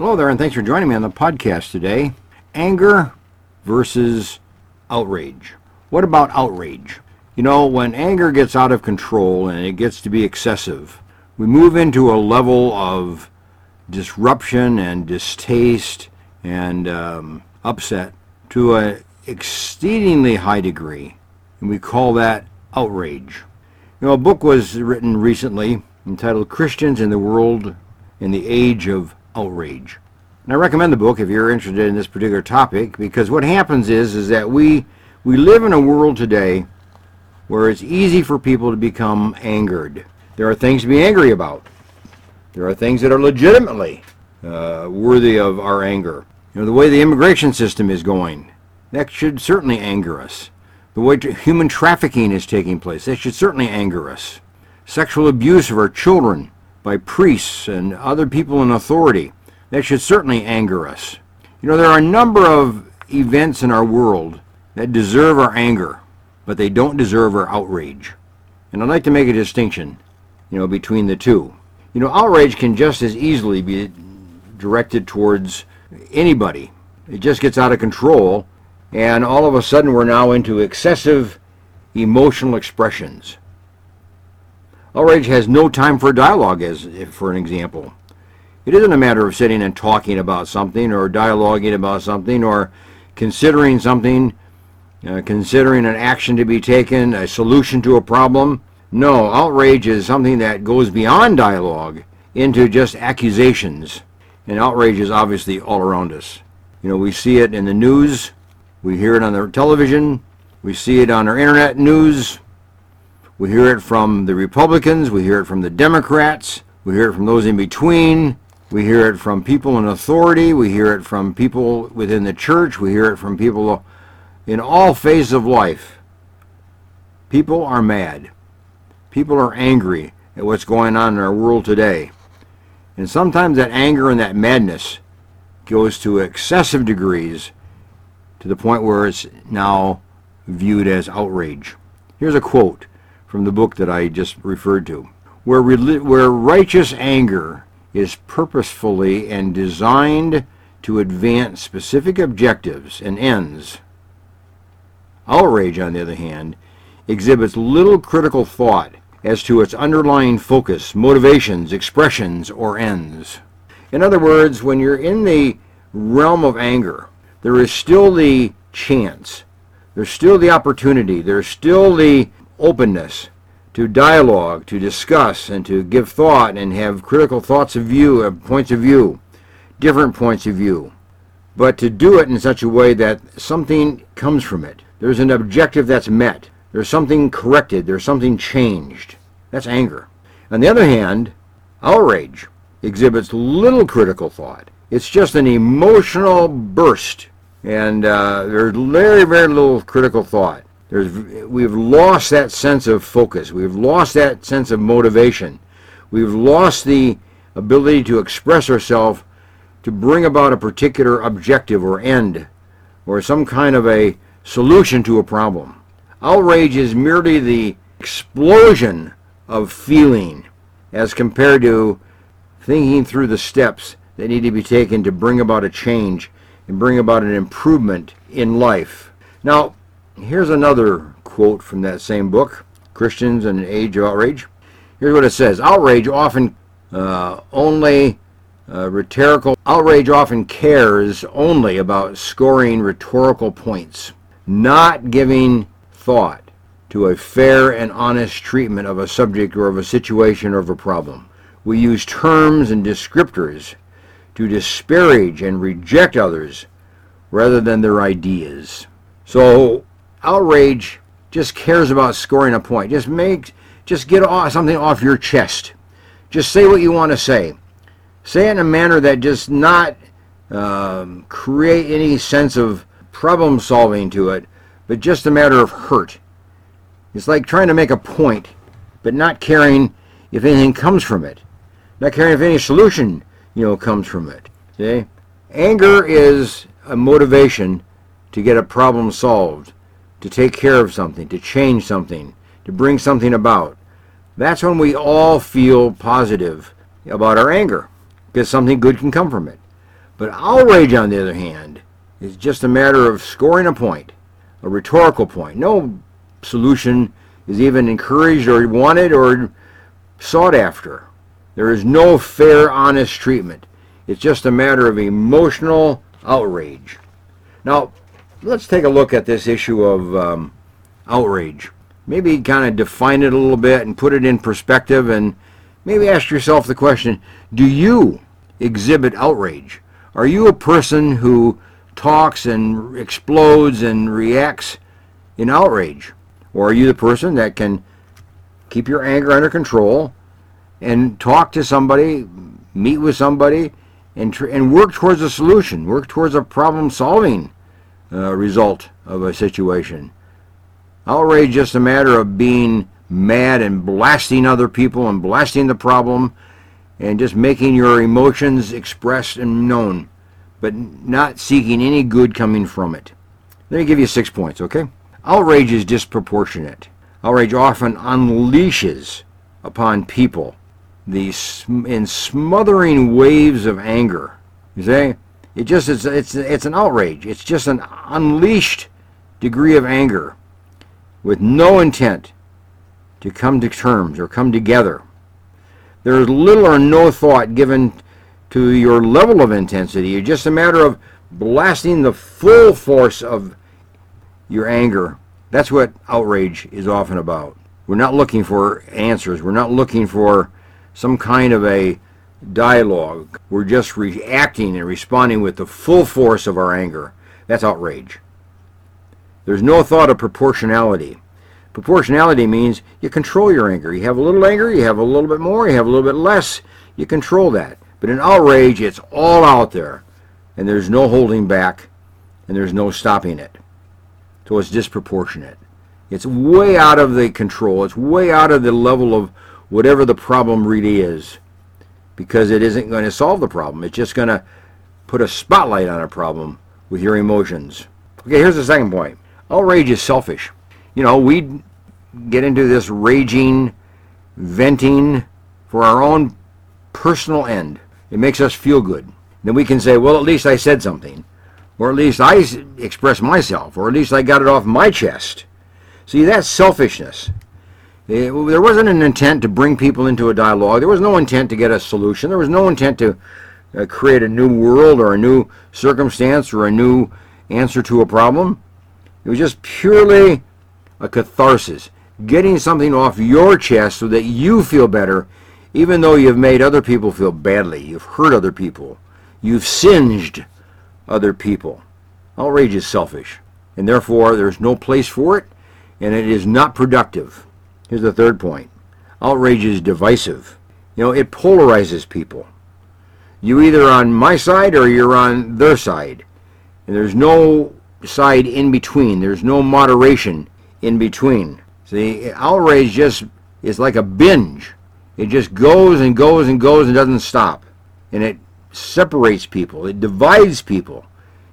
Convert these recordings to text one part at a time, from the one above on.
Hello there, and thanks for joining me on the podcast today. Anger versus outrage. What about outrage? You know, when anger gets out of control and it gets to be excessive, we move into a level of disruption and distaste and um, upset to an exceedingly high degree, and we call that outrage. You know, a book was written recently entitled Christians in the World in the Age of Outrage. And I recommend the book if you're interested in this particular topic because what happens is is that we we live in a world today where it's easy for people to become angered. There are things to be angry about. There are things that are legitimately uh, worthy of our anger. You know, the way the immigration system is going, that should certainly anger us. The way human trafficking is taking place, that should certainly anger us. Sexual abuse of our children by priests and other people in authority, that should certainly anger us. You know, there are a number of events in our world that deserve our anger, but they don't deserve our outrage. And I'd like to make a distinction, you know, between the two. You know, outrage can just as easily be directed towards anybody. It just gets out of control, and all of a sudden we're now into excessive emotional expressions. Outrage has no time for dialogue, as for an example. It isn't a matter of sitting and talking about something or dialoguing about something or considering something, uh, considering an action to be taken, a solution to a problem. No, outrage is something that goes beyond dialogue into just accusations. And outrage is obviously all around us. You know, we see it in the news, we hear it on the television, we see it on our internet news, we hear it from the Republicans, we hear it from the Democrats, we hear it from those in between, we hear it from people in authority, we hear it from people within the church, we hear it from people in all phases of life. People are mad. People are angry at what's going on in our world today. And sometimes that anger and that madness goes to excessive degrees to the point where it's now viewed as outrage. Here's a quote from the book that I just referred to. Where, where righteous anger is purposefully and designed to advance specific objectives and ends, outrage, on the other hand, exhibits little critical thought as to its underlying focus, motivations, expressions, or ends. In other words, when you're in the realm of anger, there is still the chance, there's still the opportunity, there's still the openness to dialogue, to discuss, and to give thought and have critical thoughts of view, uh, points of view, different points of view. But to do it in such a way that something comes from it. There's an objective that's met. There's something corrected. There's something changed. That's anger. On the other hand, outrage exhibits little critical thought. It's just an emotional burst. And uh, there's very, very little critical thought. There's, we've lost that sense of focus. We've lost that sense of motivation. We've lost the ability to express ourselves to bring about a particular objective or end or some kind of a solution to a problem. Outrage is merely the explosion of feeling as compared to thinking through the steps that need to be taken to bring about a change and bring about an improvement in life. Now, Here's another quote from that same book, Christians and an Age of Outrage. Here's what it says Outrage often uh, only uh, rhetorical outrage often cares only about scoring rhetorical points, not giving thought to a fair and honest treatment of a subject or of a situation or of a problem. We use terms and descriptors to disparage and reject others rather than their ideas. So outrage just cares about scoring a point. Just make, just get off, something off your chest. Just say what you want to say. Say it in a manner that does not um, create any sense of problem solving to it, but just a matter of hurt. It's like trying to make a point, but not caring if anything comes from it. Not caring if any solution, you know, comes from it. See? Anger is a motivation to get a problem solved to take care of something, to change something, to bring something about. That's when we all feel positive about our anger, because something good can come from it. But outrage, on the other hand, is just a matter of scoring a point, a rhetorical point. No solution is even encouraged or wanted or sought after. There is no fair, honest treatment. It's just a matter of emotional outrage. Now, let's take a look at this issue of um, outrage. Maybe kind of define it a little bit and put it in perspective and maybe ask yourself the question do you exhibit outrage? Are you a person who talks and explodes and reacts in outrage? Or are you the person that can keep your anger under control and talk to somebody, meet with somebody, and, and work towards a solution, work towards a problem solving uh, result of a situation? Outrage is just a matter of being mad and blasting other people and blasting the problem and just making your emotions expressed and known, but not seeking any good coming from it. Let me give you six points, okay? Outrage is disproportionate. Outrage often unleashes upon people these in smothering waves of anger. You see, it just it's it's it's an outrage. It's just an unleashed degree of anger with no intent to come to terms or come together. There is little or no thought given to your level of intensity. It's just a matter of blasting the full force of your anger. That's what outrage is often about. We're not looking for answers. We're not looking for some kind of a dialogue. We're just reacting and responding with the full force of our anger. That's outrage. There's no thought of proportionality. Proportionality means you control your anger. You have a little anger, you have a little bit more, you have a little bit less, you control that. But in outrage, it's all out there, and there's no holding back, and there's no stopping it. So it's disproportionate. It's way out of the control. It's way out of the level of whatever the problem really is, because it isn't going to solve the problem. It's just going to put a spotlight on a problem with your emotions. Okay, here's the second point. Outrage is selfish you know, we get into this raging, venting for our own personal end. It makes us feel good. Then we can say, well, at least I said something. Or at least I expressed myself. Or at least I got it off my chest. See, that's selfishness. It, there wasn't an intent to bring people into a dialogue. There was no intent to get a solution. There was no intent to uh, create a new world or a new circumstance or a new answer to a problem. It was just purely a catharsis, getting something off your chest so that you feel better, even though you've made other people feel badly. You've hurt other people. You've singed other people. Outrage is selfish, and therefore there's no place for it, and it is not productive. Here's the third point. Outrage is divisive. You know, it polarizes people. You either on my side or you're on their side. And there's no side in between. There's no moderation in between. See, outrage just is like a binge. It just goes and goes and goes and doesn't stop. And it separates people. It divides people.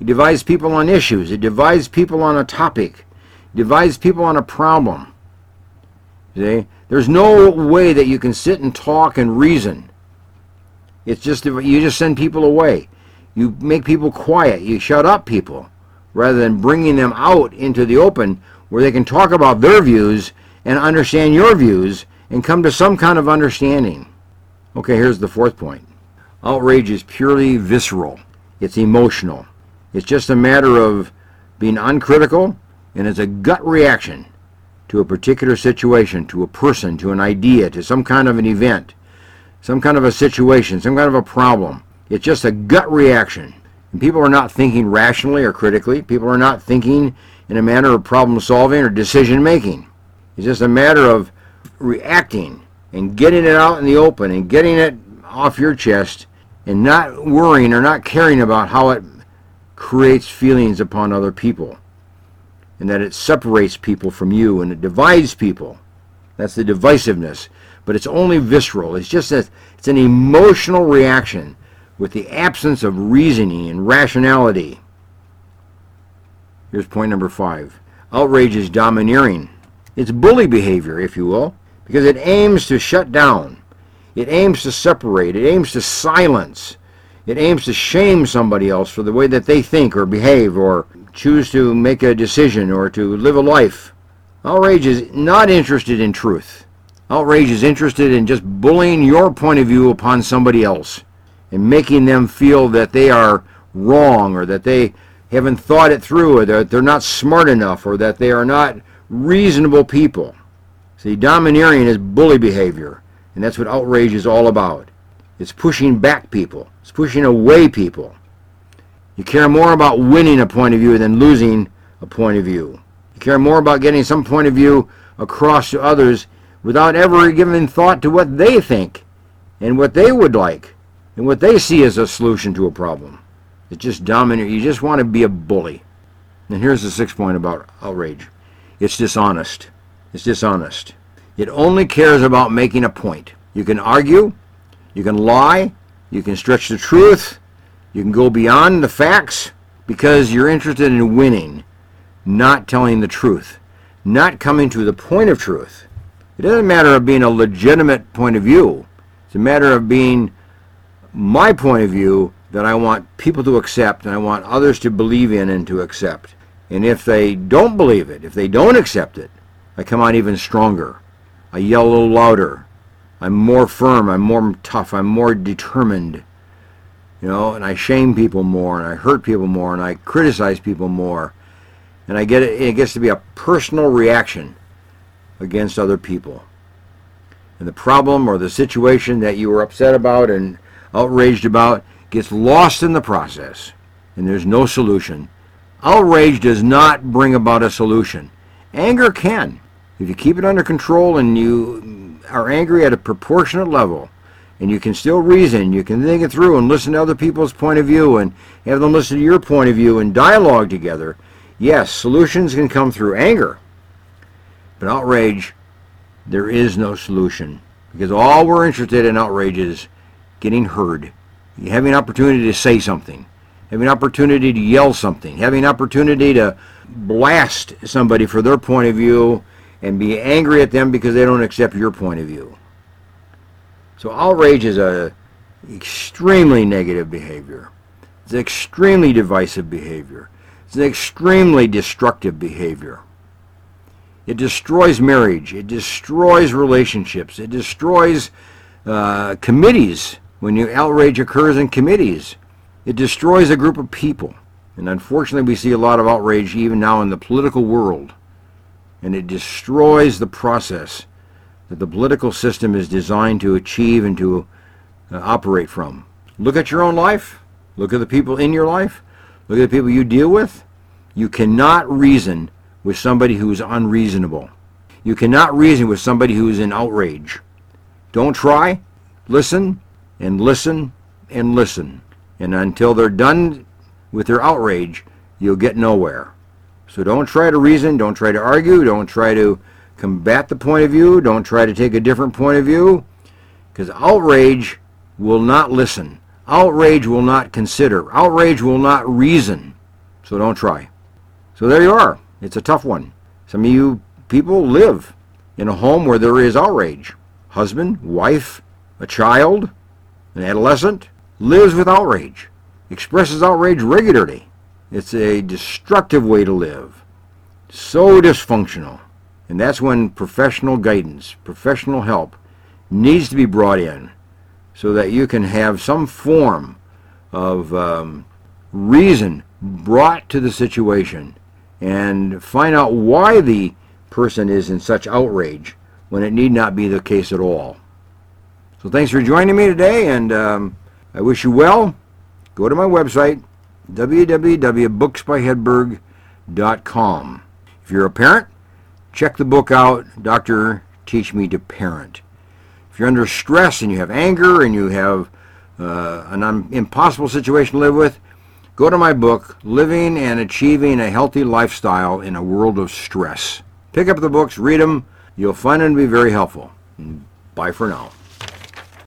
It divides people on issues. It divides people on a topic. It divides people on a problem. See? There's no way that you can sit and talk and reason. It's just you just send people away. You make people quiet. You shut up people rather than bringing them out into the open where they can talk about their views and understand your views and come to some kind of understanding. Okay, here's the fourth point. Outrage is purely visceral. It's emotional. It's just a matter of being uncritical and it's a gut reaction to a particular situation, to a person, to an idea, to some kind of an event, some kind of a situation, some kind of a problem. It's just a gut reaction. And people are not thinking rationally or critically. People are not thinking in a manner of problem solving or decision making. It's just a matter of reacting and getting it out in the open and getting it off your chest and not worrying or not caring about how it creates feelings upon other people and that it separates people from you and it divides people. That's the divisiveness. But it's only visceral. It's just that it's an emotional reaction with the absence of reasoning and rationality. Here's point number five. Outrage is domineering. It's bully behavior, if you will, because it aims to shut down. It aims to separate. It aims to silence. It aims to shame somebody else for the way that they think or behave or choose to make a decision or to live a life. Outrage is not interested in truth. Outrage is interested in just bullying your point of view upon somebody else and making them feel that they are wrong or that they haven't thought it through or that they're not smart enough or that they are not reasonable people. See, domineering is bully behavior, and that's what outrage is all about. It's pushing back people. It's pushing away people. You care more about winning a point of view than losing a point of view. You care more about getting some point of view across to others without ever giving thought to what they think and what they would like and what they see as a solution to a problem. It's just dominant. You just want to be a bully. And here's the sixth point about outrage. It's dishonest. It's dishonest. It only cares about making a point. You can argue, you can lie, you can stretch the truth, you can go beyond the facts because you're interested in winning, not telling the truth, not coming to the point of truth. It doesn't matter of being a legitimate point of view. It's a matter of being my point of view that I want people to accept and I want others to believe in and to accept. And if they don't believe it, if they don't accept it, I come on even stronger. I yell a little louder. I'm more firm. I'm more tough. I'm more determined. You know, and I shame people more, and I hurt people more, and I criticize people more, and I get it. It gets to be a personal reaction against other people. And the problem or the situation that you were upset about and outraged about gets lost in the process, and there's no solution. Outrage does not bring about a solution. Anger can. If you keep it under control and you are angry at a proportionate level, and you can still reason, you can think it through and listen to other people's point of view and have them listen to your point of view and dialogue together, yes, solutions can come through anger. But outrage, there is no solution. Because all we're interested in outrage is getting heard, having an opportunity to say something, having an opportunity to yell something, having an opportunity to blast somebody for their point of view and be angry at them because they don't accept your point of view. So outrage is a extremely negative behavior. It's an extremely divisive behavior. It's an extremely destructive behavior. It destroys marriage. It destroys relationships. It destroys uh, committees when you outrage occurs in committees. It destroys a group of people. And unfortunately, we see a lot of outrage even now in the political world. And it destroys the process that the political system is designed to achieve and to uh, operate from. Look at your own life. Look at the people in your life. Look at the people you deal with. You cannot reason with somebody who is unreasonable. You cannot reason with somebody who is in outrage. Don't try. Listen and listen and listen. And until they're done with their outrage, you'll get nowhere. So don't try to reason, don't try to argue, don't try to combat the point of view, don't try to take a different point of view, because outrage will not listen. Outrage will not consider. Outrage will not reason. So don't try. So there you are. It's a tough one. Some of you people live in a home where there is outrage. Husband, wife, a child, an adolescent lives with outrage expresses outrage regularly. It's a destructive way to live. So dysfunctional. And that's when professional guidance, professional help needs to be brought in so that you can have some form of um, reason brought to the situation and find out why the person is in such outrage when it need not be the case at all. So thanks for joining me today, and um, I wish you well go to my website, www.booksbyhedberg.com. If you're a parent, check the book out, Doctor Teach Me to Parent. If you're under stress and you have anger and you have uh, an un- impossible situation to live with, go to my book, Living and Achieving a Healthy Lifestyle in a World of Stress. Pick up the books, read them. You'll find them to be very helpful. Bye for now.